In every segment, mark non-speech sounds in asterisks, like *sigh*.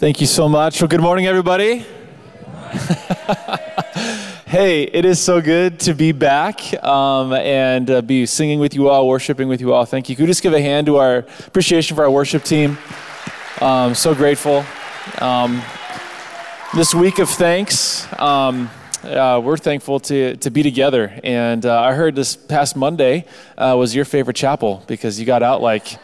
Thank you so much. Well, good morning, everybody. *laughs* hey, it is so good to be back um, and uh, be singing with you all, worshiping with you all. Thank you. Could we just give a hand to our appreciation for our worship team? Um, so grateful. Um, this week of thanks, um, uh, we're thankful to, to be together. And uh, I heard this past Monday uh, was your favorite chapel because you got out like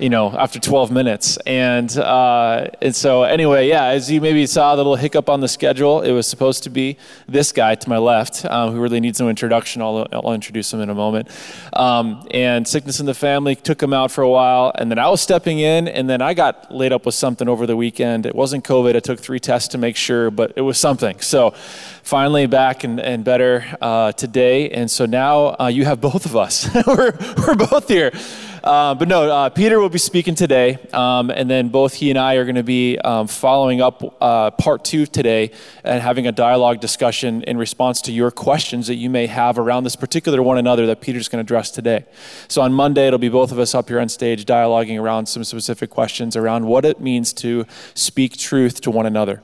you know, after 12 minutes. And, uh, and so, anyway, yeah, as you maybe saw the little hiccup on the schedule, it was supposed to be this guy to my left, uh, who really needs no introduction. I'll, I'll introduce him in a moment. Um, and sickness in the family took him out for a while. And then I was stepping in, and then I got laid up with something over the weekend. It wasn't COVID. I took three tests to make sure, but it was something. So, finally back and, and better uh, today. And so now uh, you have both of us. *laughs* we're, we're both here. Uh, but no, uh, Peter will be speaking today, um, and then both he and I are going to be um, following up uh, part two today and having a dialogue discussion in response to your questions that you may have around this particular one another that Peter's going to address today. So on Monday, it'll be both of us up here on stage dialoguing around some specific questions around what it means to speak truth to one another.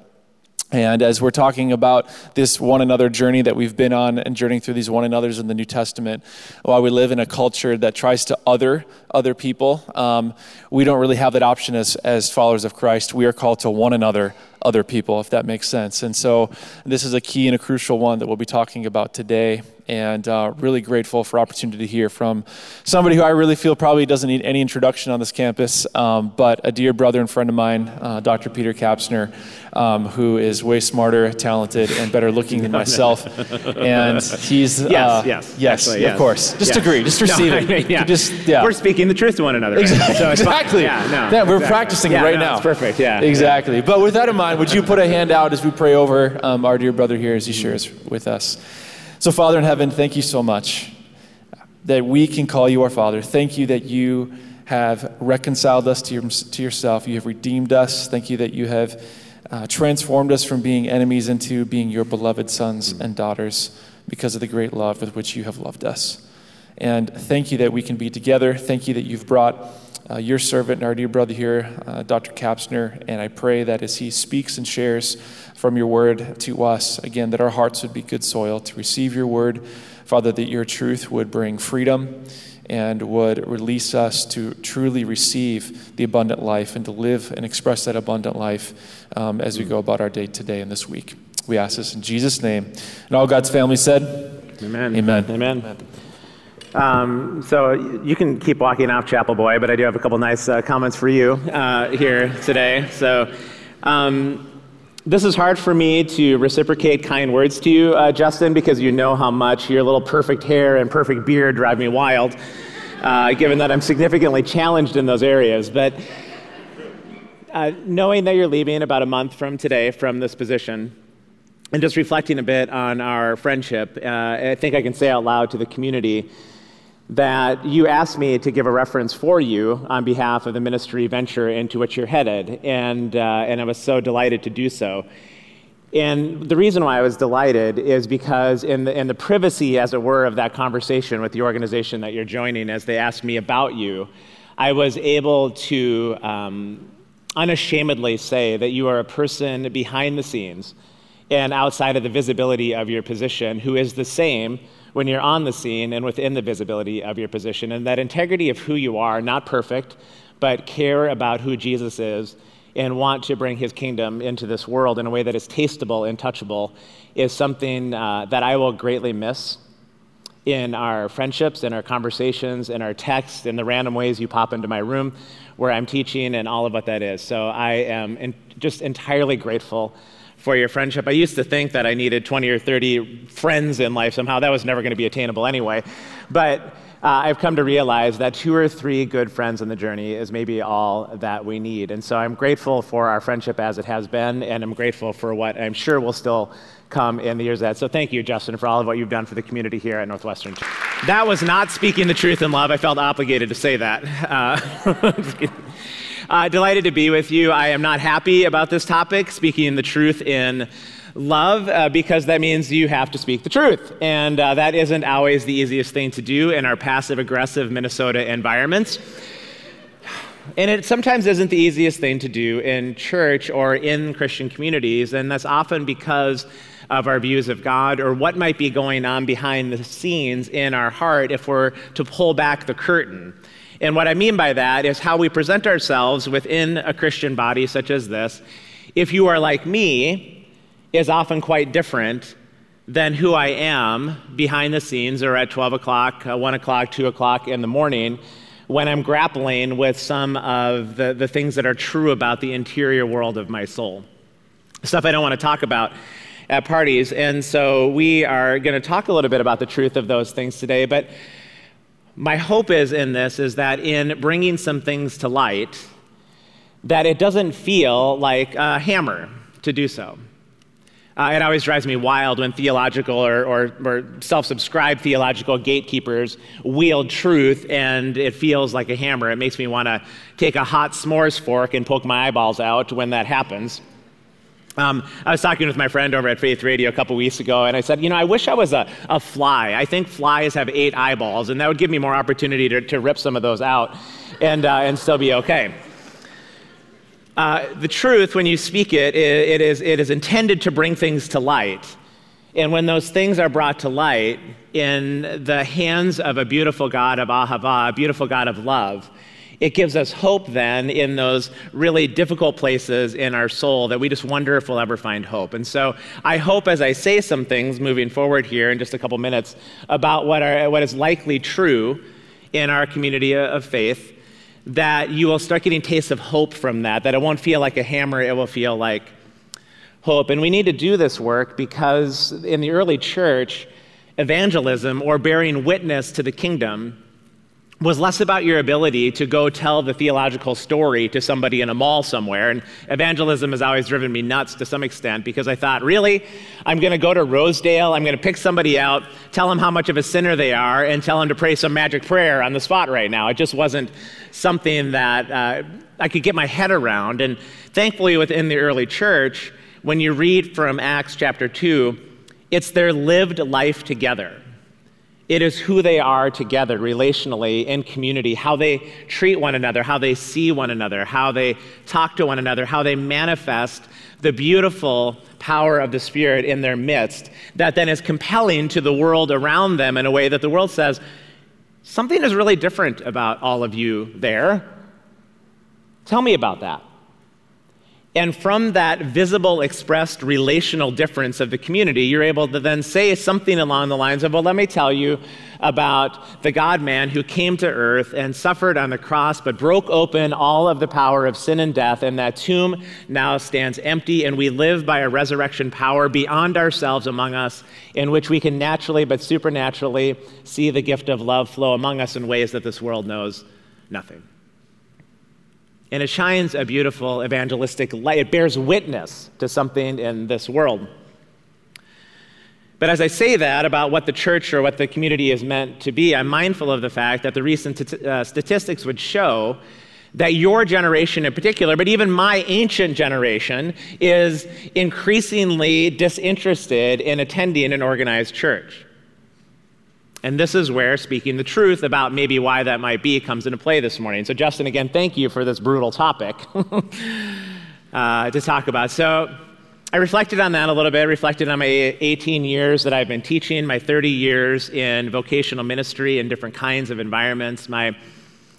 And as we're talking about this one another journey that we've been on and journeying through these one another's in the New Testament, while we live in a culture that tries to other other people, um, we don't really have that option as, as followers of Christ. We are called to one another other people, if that makes sense. And so this is a key and a crucial one that we'll be talking about today and uh, really grateful for opportunity to hear from somebody who I really feel probably doesn't need any introduction on this campus, um, but a dear brother and friend of mine, uh, Dr. Peter Kapsner, um, who is way smarter, talented, and better looking than myself. *laughs* and he's yes, uh, yes, yes, actually, yes, of course. Just yes. agree, just receive no, it. *laughs* yeah. Just, yeah. We're speaking the truth to one another. Right? Exactly. So exactly. Yeah, no, yeah, we're exactly. practicing yeah, it right no, now. It's perfect. Yeah. Exactly. But with that in mind, would you put a hand out as we pray over um, our dear brother here as he shares with us? So, Father in heaven, thank you so much that we can call you our Father. Thank you that you have reconciled us to, your, to yourself. You have redeemed us. Thank you that you have uh, transformed us from being enemies into being your beloved sons and daughters because of the great love with which you have loved us. And thank you that we can be together. Thank you that you've brought uh, your servant and our dear brother here, uh, Dr. Kapsner. And I pray that as he speaks and shares, from your word to us. Again, that our hearts would be good soil to receive your word. Father, that your truth would bring freedom and would release us to truly receive the abundant life and to live and express that abundant life um, as we go about our day today and this week. We ask this in Jesus' name. And all God's family said, Amen. Amen. Amen. Amen. Um, so you can keep walking off, Chapel Boy, but I do have a couple nice uh, comments for you uh, here today. So. Um, this is hard for me to reciprocate kind words to you, uh, Justin, because you know how much your little perfect hair and perfect beard drive me wild, uh, given that I'm significantly challenged in those areas. But uh, knowing that you're leaving about a month from today from this position, and just reflecting a bit on our friendship, uh, I think I can say out loud to the community that you asked me to give a reference for you on behalf of the ministry venture into which you're headed, and, uh, and I was so delighted to do so. And the reason why I was delighted is because, in the, in the privacy, as it were, of that conversation with the organization that you're joining, as they asked me about you, I was able to um, unashamedly say that you are a person behind the scenes and outside of the visibility of your position who is the same when you're on the scene and within the visibility of your position. And that integrity of who you are, not perfect, but care about who Jesus is and want to bring his kingdom into this world in a way that is tastable and touchable is something uh, that I will greatly miss in our friendships, in our conversations, in our texts, in the random ways you pop into my room where I'm teaching and all of what that is. So I am in, just entirely grateful for your friendship. I used to think that I needed 20 or 30 friends in life somehow. That was never going to be attainable anyway. But uh, I've come to realize that two or three good friends in the journey is maybe all that we need. And so I'm grateful for our friendship as it has been, and I'm grateful for what I'm sure will still come in the years ahead. So thank you, Justin, for all of what you've done for the community here at Northwestern. That was not speaking the truth in love. I felt obligated to say that. Uh, *laughs* Uh, delighted to be with you. I am not happy about this topic, speaking the truth in love, uh, because that means you have to speak the truth. And uh, that isn't always the easiest thing to do in our passive aggressive Minnesota environments. And it sometimes isn't the easiest thing to do in church or in Christian communities, and that's often because of our views of God or what might be going on behind the scenes in our heart if we're to pull back the curtain. And what I mean by that is how we present ourselves within a Christian body such as this. If you are like me, is often quite different than who I am behind the scenes or at 12 o'clock, uh, 1 o'clock, 2 o'clock in the morning when I'm grappling with some of the, the things that are true about the interior world of my soul. Stuff I don't want to talk about at parties. And so we are going to talk a little bit about the truth of those things today. But my hope is in this is that in bringing some things to light, that it doesn't feel like a hammer to do so. Uh, it always drives me wild when theological or, or, or self subscribed theological gatekeepers wield truth and it feels like a hammer. It makes me want to take a hot s'mores fork and poke my eyeballs out when that happens. Um, I was talking with my friend over at Faith Radio a couple weeks ago, and I said, You know, I wish I was a, a fly. I think flies have eight eyeballs, and that would give me more opportunity to, to rip some of those out and, uh, and still be okay. Uh, the truth, when you speak it, it, it, is, it is intended to bring things to light. And when those things are brought to light in the hands of a beautiful God of Ahava, a beautiful God of love, it gives us hope then in those really difficult places in our soul that we just wonder if we'll ever find hope. And so I hope as I say some things moving forward here in just a couple minutes about what, are, what is likely true in our community of faith, that you will start getting tastes of hope from that, that it won't feel like a hammer, it will feel like hope. And we need to do this work because in the early church, evangelism or bearing witness to the kingdom was less about your ability to go tell the theological story to somebody in a mall somewhere. And evangelism has always driven me nuts to some extent because I thought, really? I'm going to go to Rosedale, I'm going to pick somebody out, tell them how much of a sinner they are, and tell them to pray some magic prayer on the spot right now. It just wasn't something that uh, I could get my head around. And thankfully, within the early church, when you read from Acts chapter 2, it's their lived life together. It is who they are together relationally in community, how they treat one another, how they see one another, how they talk to one another, how they manifest the beautiful power of the Spirit in their midst that then is compelling to the world around them in a way that the world says, something is really different about all of you there. Tell me about that. And from that visible, expressed relational difference of the community, you're able to then say something along the lines of, Well, let me tell you about the God man who came to earth and suffered on the cross, but broke open all of the power of sin and death, and that tomb now stands empty, and we live by a resurrection power beyond ourselves among us, in which we can naturally but supernaturally see the gift of love flow among us in ways that this world knows nothing. And it shines a beautiful evangelistic light. It bears witness to something in this world. But as I say that about what the church or what the community is meant to be, I'm mindful of the fact that the recent t- uh, statistics would show that your generation in particular, but even my ancient generation, is increasingly disinterested in attending an organized church. And this is where speaking the truth about maybe why that might be comes into play this morning. So, Justin, again, thank you for this brutal topic *laughs* uh, to talk about. So, I reflected on that a little bit, reflected on my 18 years that I've been teaching, my 30 years in vocational ministry in different kinds of environments, my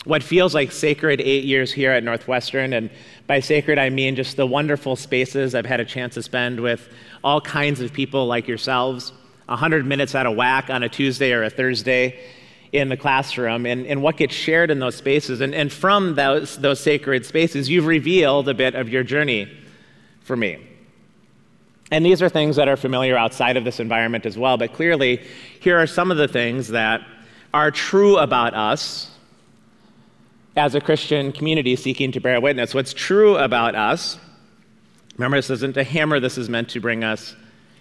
what feels like sacred eight years here at Northwestern. And by sacred, I mean just the wonderful spaces I've had a chance to spend with all kinds of people like yourselves. 100 minutes out of whack on a Tuesday or a Thursday in the classroom and, and what gets shared in those spaces. And, and from those, those sacred spaces, you've revealed a bit of your journey for me. And these are things that are familiar outside of this environment as well, but clearly, here are some of the things that are true about us as a Christian community seeking to bear witness. What's true about us, remember, this isn't a hammer, this is meant to bring us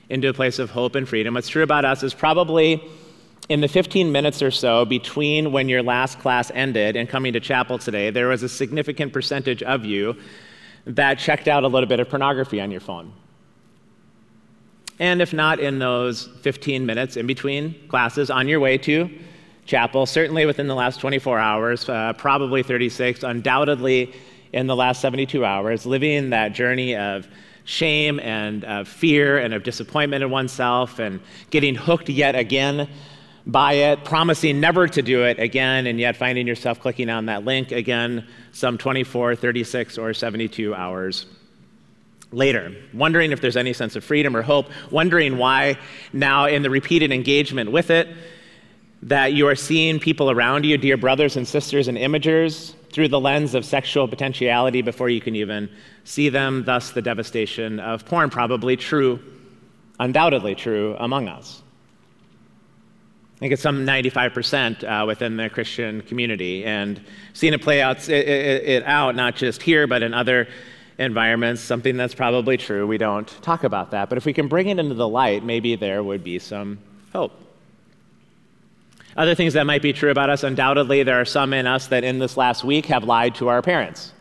into a place of hope and freedom. What's true about us is probably in the 15 minutes or so between when your last class ended and coming to chapel today, there was a significant percentage of you that checked out a little bit of pornography on your phone. And if not in those 15 minutes in between classes on your way to chapel, certainly within the last 24 hours, uh, probably 36, undoubtedly in the last 72 hours, living that journey of shame and of fear and of disappointment in oneself and getting hooked yet again by it, promising never to do it again, and yet finding yourself clicking on that link again some 24, 36, or 72 hours later, wondering if there's any sense of freedom or hope, wondering why now in the repeated engagement with it, that you are seeing people around you, dear brothers and sisters and imagers, through the lens of sexual potentiality before you can even see them, thus, the devastation of porn, probably true, undoubtedly true among us. I think it's some 95% uh, within the Christian community, and seeing it play out, it, it, it out, not just here, but in other environments, something that's probably true. We don't talk about that. But if we can bring it into the light, maybe there would be some hope. Other things that might be true about us undoubtedly, there are some in us that in this last week have lied to our parents.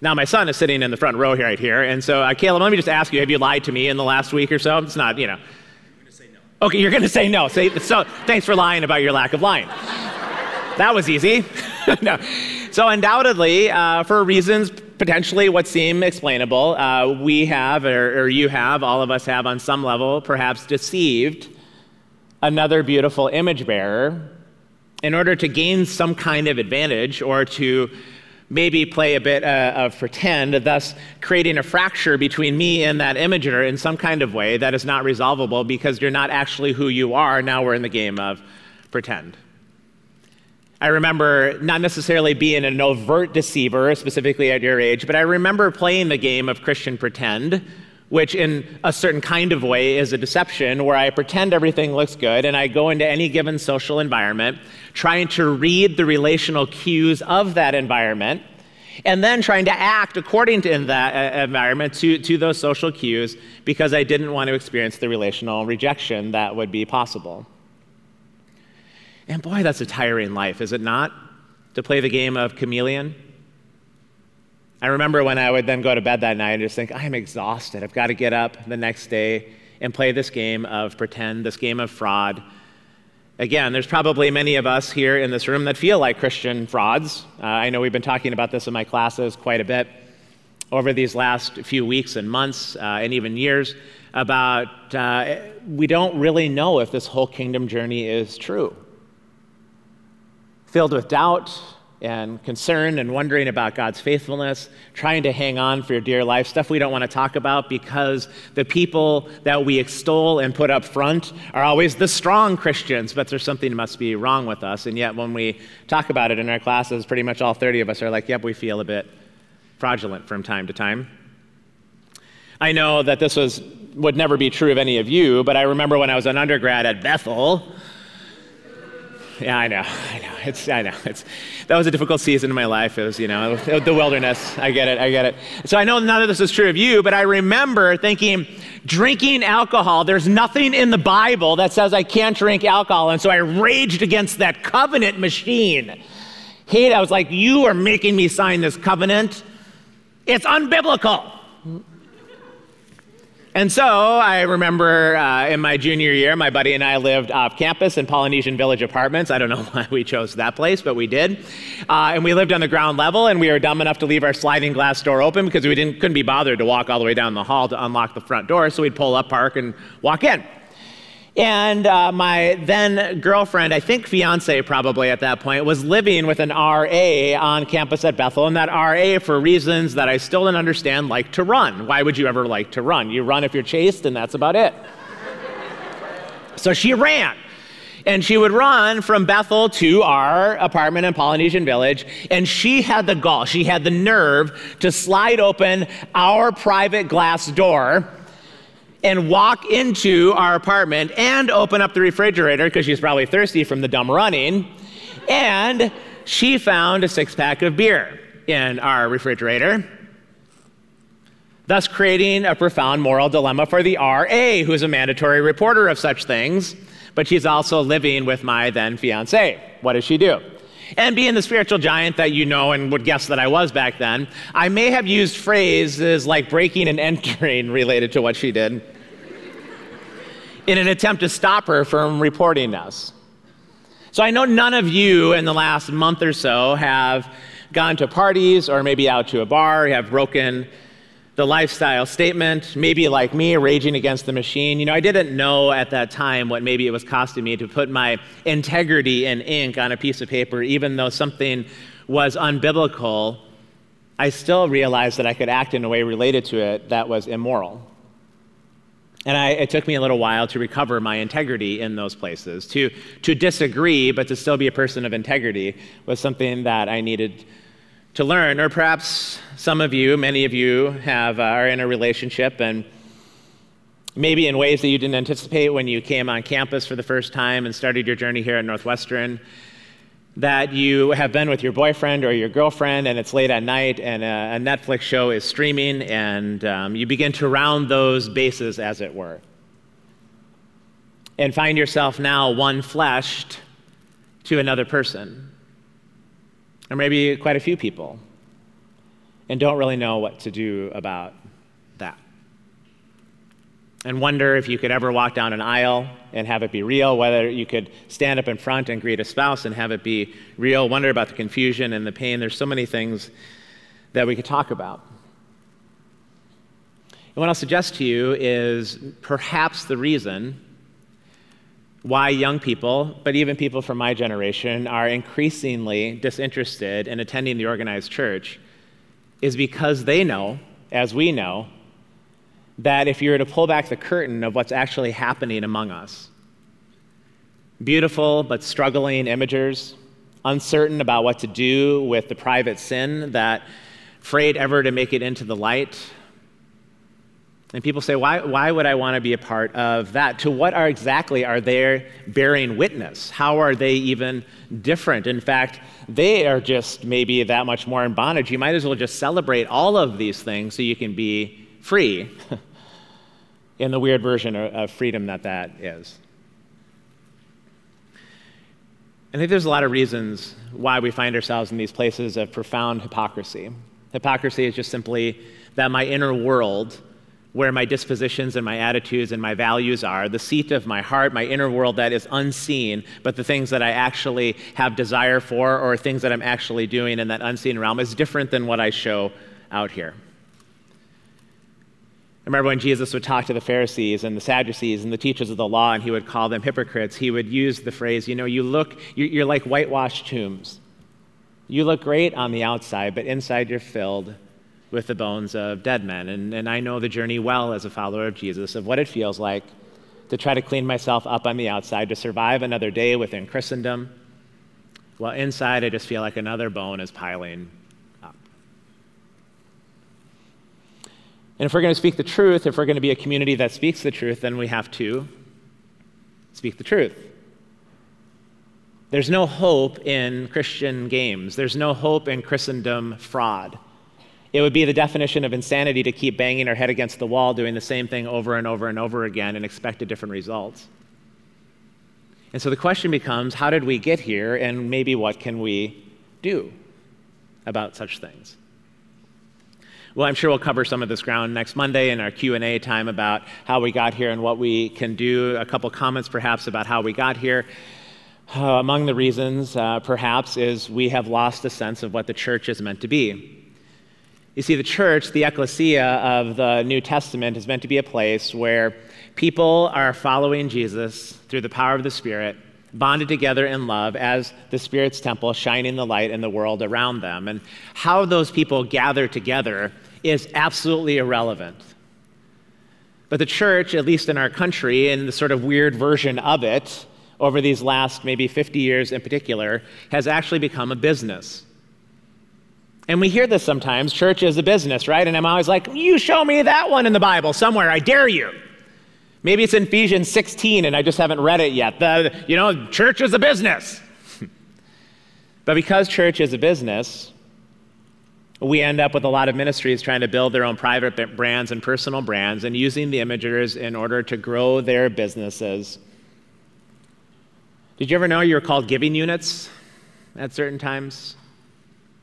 Now, my son is sitting in the front row right here, and so, uh, Caleb, let me just ask you have you lied to me in the last week or so? It's not, you know. No. Okay, you're going to say no. Say, so, thanks for lying about your lack of lying. that was easy. *laughs* no. So, undoubtedly, uh, for reasons potentially what seem explainable, uh, we have, or, or you have, all of us have on some level, perhaps deceived another beautiful image bearer in order to gain some kind of advantage or to maybe play a bit uh, of pretend, thus creating a fracture between me and that imager in some kind of way that is not resolvable because you're not actually who you are. Now we're in the game of pretend. I remember not necessarily being an overt deceiver, specifically at your age, but I remember playing the game of Christian pretend which in a certain kind of way is a deception where I pretend everything looks good and I go into any given social environment trying to read the relational cues of that environment and then trying to act according to that uh, environment to, to those social cues because I didn't want to experience the relational rejection that would be possible. And boy, that's a tiring life, is it not? To play the game of chameleon? I remember when I would then go to bed that night and just think, I'm exhausted. I've got to get up the next day and play this game of pretend, this game of fraud. Again, there's probably many of us here in this room that feel like Christian frauds. Uh, I know we've been talking about this in my classes quite a bit over these last few weeks and months uh, and even years about uh, we don't really know if this whole kingdom journey is true. Filled with doubt, and concern and wondering about God's faithfulness, trying to hang on for your dear life, stuff we don't want to talk about because the people that we extol and put up front are always the strong Christians, but there's something must be wrong with us. And yet, when we talk about it in our classes, pretty much all 30 of us are like, yep, we feel a bit fraudulent from time to time. I know that this was, would never be true of any of you, but I remember when I was an undergrad at Bethel, yeah, I know. I know. It's, I know. It's, that was a difficult season in my life. It was, you know, the wilderness. I get it. I get it. So I know none of this is true of you, but I remember thinking, drinking alcohol, there's nothing in the Bible that says I can't drink alcohol. And so I raged against that covenant machine. Hate, I was like, you are making me sign this covenant. It's unbiblical. And so I remember uh, in my junior year, my buddy and I lived off campus in Polynesian Village Apartments. I don't know *laughs* why we chose that place, but we did. Uh, and we lived on the ground level, and we were dumb enough to leave our sliding glass door open because we didn't, couldn't be bothered to walk all the way down the hall to unlock the front door. So we'd pull up, park, and walk in. And uh, my then girlfriend, I think fiance probably at that point, was living with an RA on campus at Bethel. And that RA, for reasons that I still don't understand, liked to run. Why would you ever like to run? You run if you're chased, and that's about it. so she ran. And she would run from Bethel to our apartment in Polynesian Village. And she had the gall, she had the nerve to slide open our private glass door and walk into our apartment and open up the refrigerator because she's probably thirsty from the dumb running. And she found a six pack of beer in our refrigerator, thus creating a profound moral dilemma for the RA, who is a mandatory reporter of such things, but she's also living with my then fiance. What does she do? And being the spiritual giant that you know and would guess that I was back then, I may have used phrases like breaking and entering *laughs* related to what she did in an attempt to stop her from reporting us. So I know none of you in the last month or so have gone to parties or maybe out to a bar, have broken the lifestyle statement, maybe like me, raging against the machine. You know, I didn't know at that time what maybe it was costing me to put my integrity in ink on a piece of paper, even though something was unbiblical. I still realized that I could act in a way related to it that was immoral. And I, it took me a little while to recover my integrity in those places. To, to disagree, but to still be a person of integrity, was something that I needed to learn. Or perhaps some of you, many of you, have, uh, are in a relationship and maybe in ways that you didn't anticipate when you came on campus for the first time and started your journey here at Northwestern that you have been with your boyfriend or your girlfriend and it's late at night and a, a Netflix show is streaming and um, you begin to round those bases, as it were. And find yourself now one fleshed to another person, or maybe quite a few people, and don't really know what to do about that. and wonder if you could ever walk down an aisle and have it be real, whether you could stand up in front and greet a spouse and have it be real, wonder about the confusion and the pain. There's so many things that we could talk about. And what I'll suggest to you is perhaps the reason why young people, but even people from my generation, are increasingly disinterested in attending the organized church is because they know, as we know, that if you were to pull back the curtain of what's actually happening among us, beautiful but struggling imagers, uncertain about what to do with the private sin that afraid ever to make it into the light. And people say, why, why would I want to be a part of that? To what are exactly are they bearing witness? How are they even different? In fact, they are just maybe that much more in bondage. You might as well just celebrate all of these things so you can be free. *laughs* in the weird version of freedom that that is. I think there's a lot of reasons why we find ourselves in these places of profound hypocrisy. Hypocrisy is just simply that my inner world, where my dispositions and my attitudes and my values are, the seat of my heart, my inner world that is unseen, but the things that I actually have desire for or things that I'm actually doing in that unseen realm is different than what I show out here remember when Jesus would talk to the Pharisees and the Sadducees and the teachers of the law, and he would call them hypocrites, he would use the phrase, you know, you look, you're like whitewashed tombs. You look great on the outside, but inside you're filled with the bones of dead men. And, and I know the journey well as a follower of Jesus of what it feels like to try to clean myself up on the outside, to survive another day within Christendom, while inside I just feel like another bone is piling up. And if we're going to speak the truth, if we're going to be a community that speaks the truth, then we have to speak the truth. There's no hope in Christian games. There's no hope in Christendom fraud. It would be the definition of insanity to keep banging our head against the wall, doing the same thing over and over and over again, and expect a different result. And so the question becomes how did we get here, and maybe what can we do about such things? Well, I'm sure we'll cover some of this ground next Monday in our Q&A time about how we got here and what we can do. A couple comments perhaps about how we got here. Uh, among the reasons, uh, perhaps, is we have lost a sense of what the church is meant to be. You see, the church, the ecclesia of the New Testament, is meant to be a place where people are following Jesus through the power of the Spirit, bonded together in love as the Spirit's temple, shining the light in the world around them. And how those people gather together is absolutely irrelevant. But the church, at least in our country, in the sort of weird version of it, over these last maybe 50 years in particular, has actually become a business. And we hear this sometimes church is a business, right? And I'm always like, you show me that one in the Bible somewhere, I dare you. Maybe it's in Ephesians 16 and I just haven't read it yet. The, you know, church is a business. *laughs* but because church is a business, we end up with a lot of ministries trying to build their own private brands and personal brands and using the imagers in order to grow their businesses. Did you ever know you were called giving units at certain times?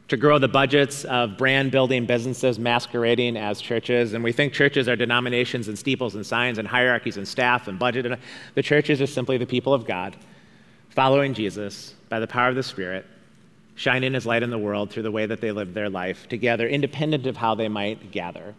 To grow the budgets of brand building businesses masquerading as churches. And we think churches are denominations and steeples and signs and hierarchies and staff and budget. The churches are simply the people of God following Jesus by the power of the Spirit, shining his light in the world through the way that they live their life together, independent of how they might gather.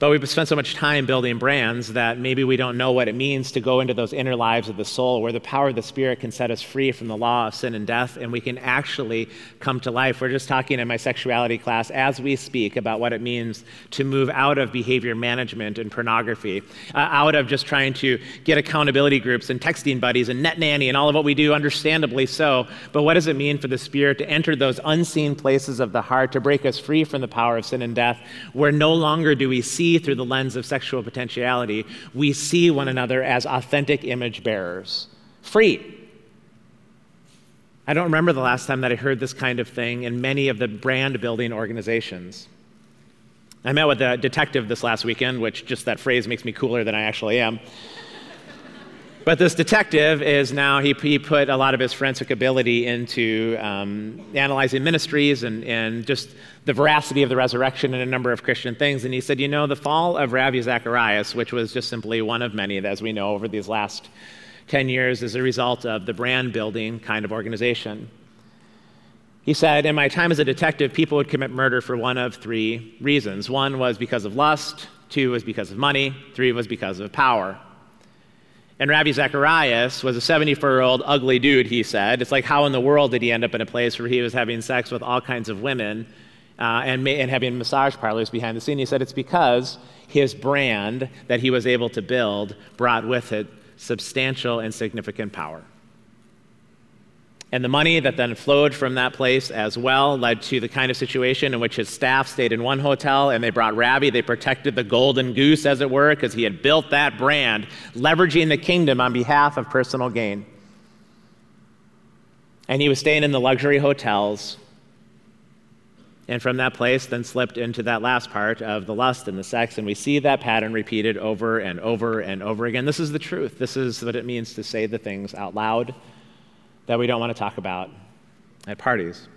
But we've spent so much time building brands that maybe we don't know what it means to go into those inner lives of the soul where the power of the Spirit can set us free from the law of sin and death and we can actually come to life. We're just talking in my sexuality class as we speak about what it means to move out of behavior management and pornography, uh, out of just trying to get accountability groups and texting buddies and net nanny and all of what we do, understandably so. But what does it mean for the Spirit to enter those unseen places of the heart, to break us free from the power of sin and death, where no longer do we see see through the lens of sexual potentiality, we see one another as authentic image bearers, free. I don't remember the last time that I heard this kind of thing in many of the brand building organizations. I met with a detective this last weekend, which just that phrase makes me cooler than I actually am. But this detective is now, he, he put a lot of his forensic ability into um, analyzing ministries and, and just the veracity of the resurrection and a number of Christian things. And he said, you know, the fall of Ravi Zacharias, which was just simply one of many, as we know, over these last 10 years, is a result of the brand building kind of organization. He said, In my time as a detective, people would commit murder for one of three reasons. One was because of lust, two was because of money, three was because of power. And Ravi Zacharias was a 74 year old ugly dude, he said. It's like, how in the world did he end up in a place where he was having sex with all kinds of women uh, and, and having massage parlors behind the scene? He said it's because his brand that he was able to build brought with it substantial and significant power. And the money that then flowed from that place as well led to the kind of situation in which his staff stayed in one hotel and they brought Ravi. They protected the golden goose, as it were, because he had built that brand, leveraging the kingdom on behalf of personal gain. And he was staying in the luxury hotels. And from that place, then slipped into that last part of the lust and the sex. And we see that pattern repeated over and over and over again. This is the truth. This is what it means to say the things out loud that we don't want to talk about at parties.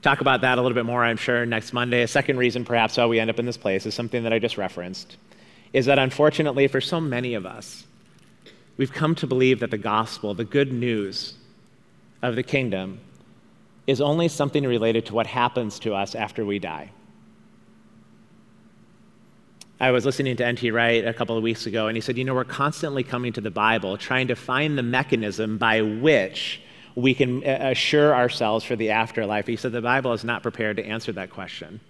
Talk about that a little bit more, I'm sure, next Monday. A second reason, perhaps, why we end up in this place is something that I just referenced is that unfortunately, for so many of us, we've come to believe that the gospel, the good news of the kingdom, is only something related to what happens to us after we die. I was listening to N.T. Wright a couple of weeks ago, and he said, You know, we're constantly coming to the Bible trying to find the mechanism by which we can uh, assure ourselves for the afterlife. He said, The Bible is not prepared to answer that question.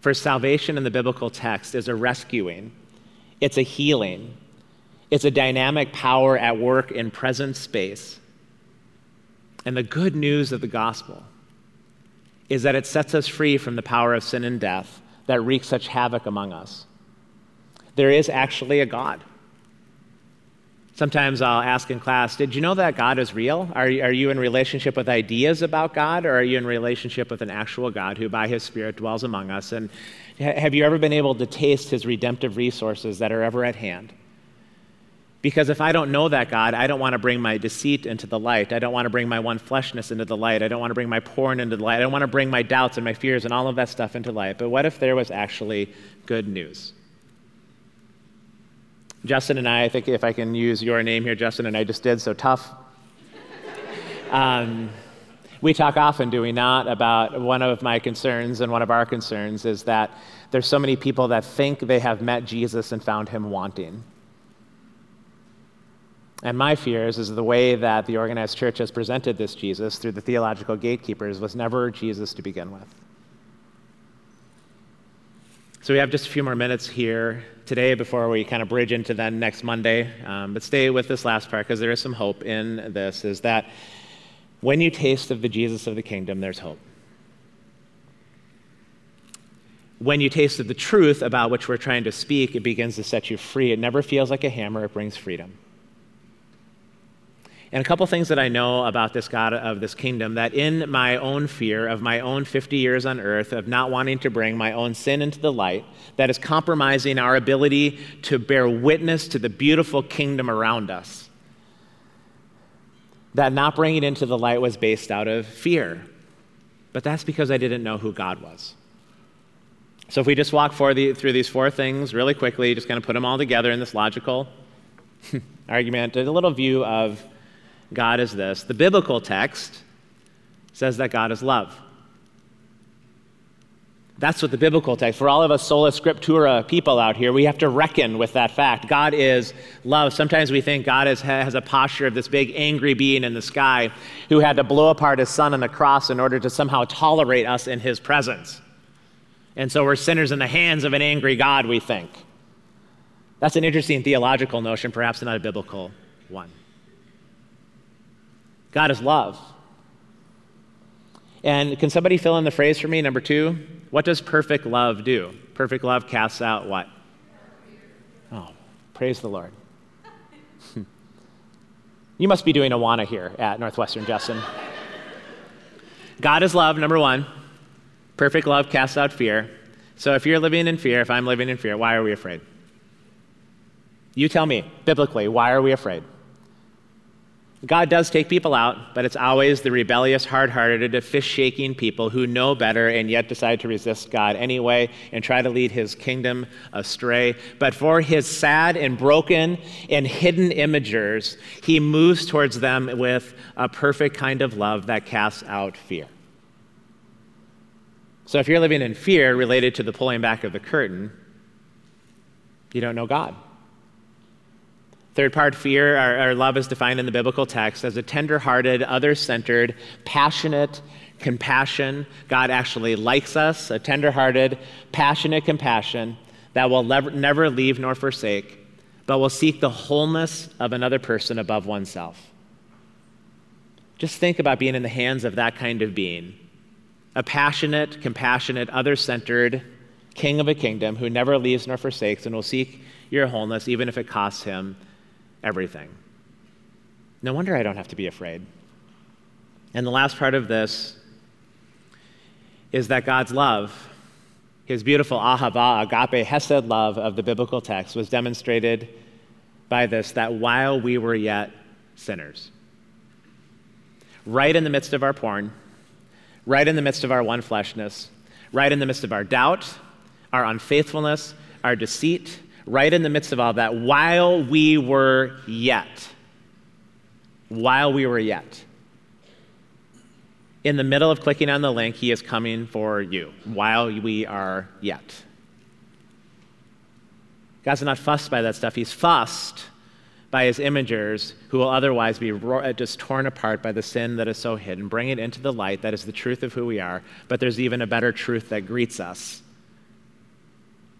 For salvation in the biblical text is a rescuing, it's a healing, it's a dynamic power at work in present space. And the good news of the gospel is that it sets us free from the power of sin and death that wreaks such havoc among us there is actually a God. Sometimes I'll ask in class, Did you know that God is real? Are, are you in relationship with ideas about God, or are you in relationship with an actual God who, by his Spirit, dwells among us? And have you ever been able to taste his redemptive resources that are ever at hand? Because if I don't know that God, I don't want to bring my deceit into the light. I don't want to bring my one fleshness into the light. I don't want to bring my porn into the light. I don't want to bring my doubts and my fears and all of that stuff into light. But what if there was actually good news? Justin and I, I think if I can use your name here, Justin and I just did, so tough. Um, we talk often, do we not, about one of my concerns and one of our concerns is that there's so many people that think they have met Jesus and found him wanting. And my fears is the way that the organized church has presented this Jesus through the theological gatekeepers was never Jesus to begin with. So we have just a few more minutes here today before we kind of bridge into then next Monday. Um, but stay with this last part because there is some hope in this is that when you taste of the Jesus of the kingdom, there's hope. When you taste of the truth about which we're trying to speak, it begins to set you free. It never feels like a hammer, it brings freedom. And a couple things that I know about this God of this kingdom that in my own fear of my own 50 years on earth, of not wanting to bring my own sin into the light, that is compromising our ability to bear witness to the beautiful kingdom around us. That not bringing it into the light was based out of fear. But that's because I didn't know who God was. So if we just walk the, through these four things really quickly, just kind of put them all together in this logical *laughs* argument, a little view of God is this the biblical text says that God is love. That's what the biblical text, for all of us sola scriptura people out here, we have to reckon with that fact. God is love. Sometimes we think God is, has a posture of this big angry being in the sky who had to blow apart his son on the cross in order to somehow tolerate us in his presence. And so we're sinners in the hands of an angry God, we think. That's an interesting theological notion, perhaps not a biblical one. God is love. And can somebody fill in the phrase for me? Number two, what does perfect love do? Perfect love casts out what? Oh, praise the Lord. *laughs* you must be doing Awana here at Northwestern Justin. God is love, number one. Perfect love casts out fear. So if you're living in fear, if I'm living in fear, why are we afraid? You tell me, biblically, why are we afraid? God does take people out, but it's always the rebellious, hard hearted, fish shaking people who know better and yet decide to resist God anyway and try to lead his kingdom astray. But for his sad and broken and hidden imagers, he moves towards them with a perfect kind of love that casts out fear. So if you're living in fear related to the pulling back of the curtain, you don't know God. Third part, fear, our, our love is defined in the biblical text as a tender hearted, other centered, passionate compassion. God actually likes us, a tender hearted, passionate compassion that will never, never leave nor forsake, but will seek the wholeness of another person above oneself. Just think about being in the hands of that kind of being a passionate, compassionate, other centered king of a kingdom who never leaves nor forsakes and will seek your wholeness even if it costs him everything. No wonder I don't have to be afraid. And the last part of this is that God's love, his beautiful ahava, agape, hesed love of the biblical text, was demonstrated by this that while we were yet sinners, right in the midst of our porn, right in the midst of our one fleshness, right in the midst of our doubt, our unfaithfulness, our deceit, right in the midst of all that, while we were yet, while we were yet, in the middle of clicking on the link, he is coming for you while we are yet. God's not fussed by that stuff. He's fussed by his imagers who will otherwise be uh, just torn apart by the sin that is so hidden. Bring it into the light. That is the truth of who we are. But there's even a better truth that greets us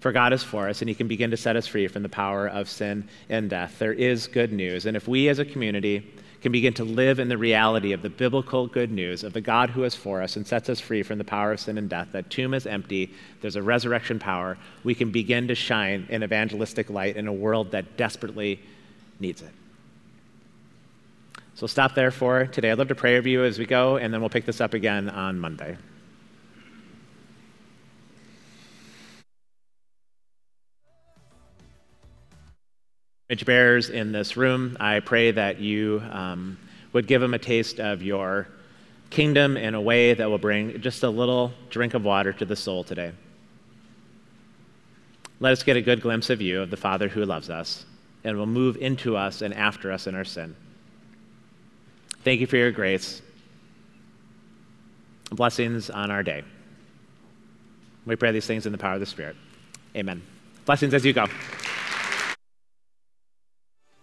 for God is for us, and He can begin to set us free from the power of sin and death. There is good news. And if we as a community can begin to live in the reality of the biblical good news of the God who is for us and sets us free from the power of sin and death, that tomb is empty, there's a resurrection power, we can begin to shine in evangelistic light in a world that desperately needs it. So stop there for today. I'd love to pray over you as we go, and then we'll pick this up again on Monday. Image bearers in this room, I pray that you um, would give them a taste of your kingdom in a way that will bring just a little drink of water to the soul today. Let us get a good glimpse of you, of the Father who loves us, and will move into us and after us in our sin. Thank you for your grace. Blessings on our day. We pray these things in the power of the Spirit. Amen. Blessings as you go.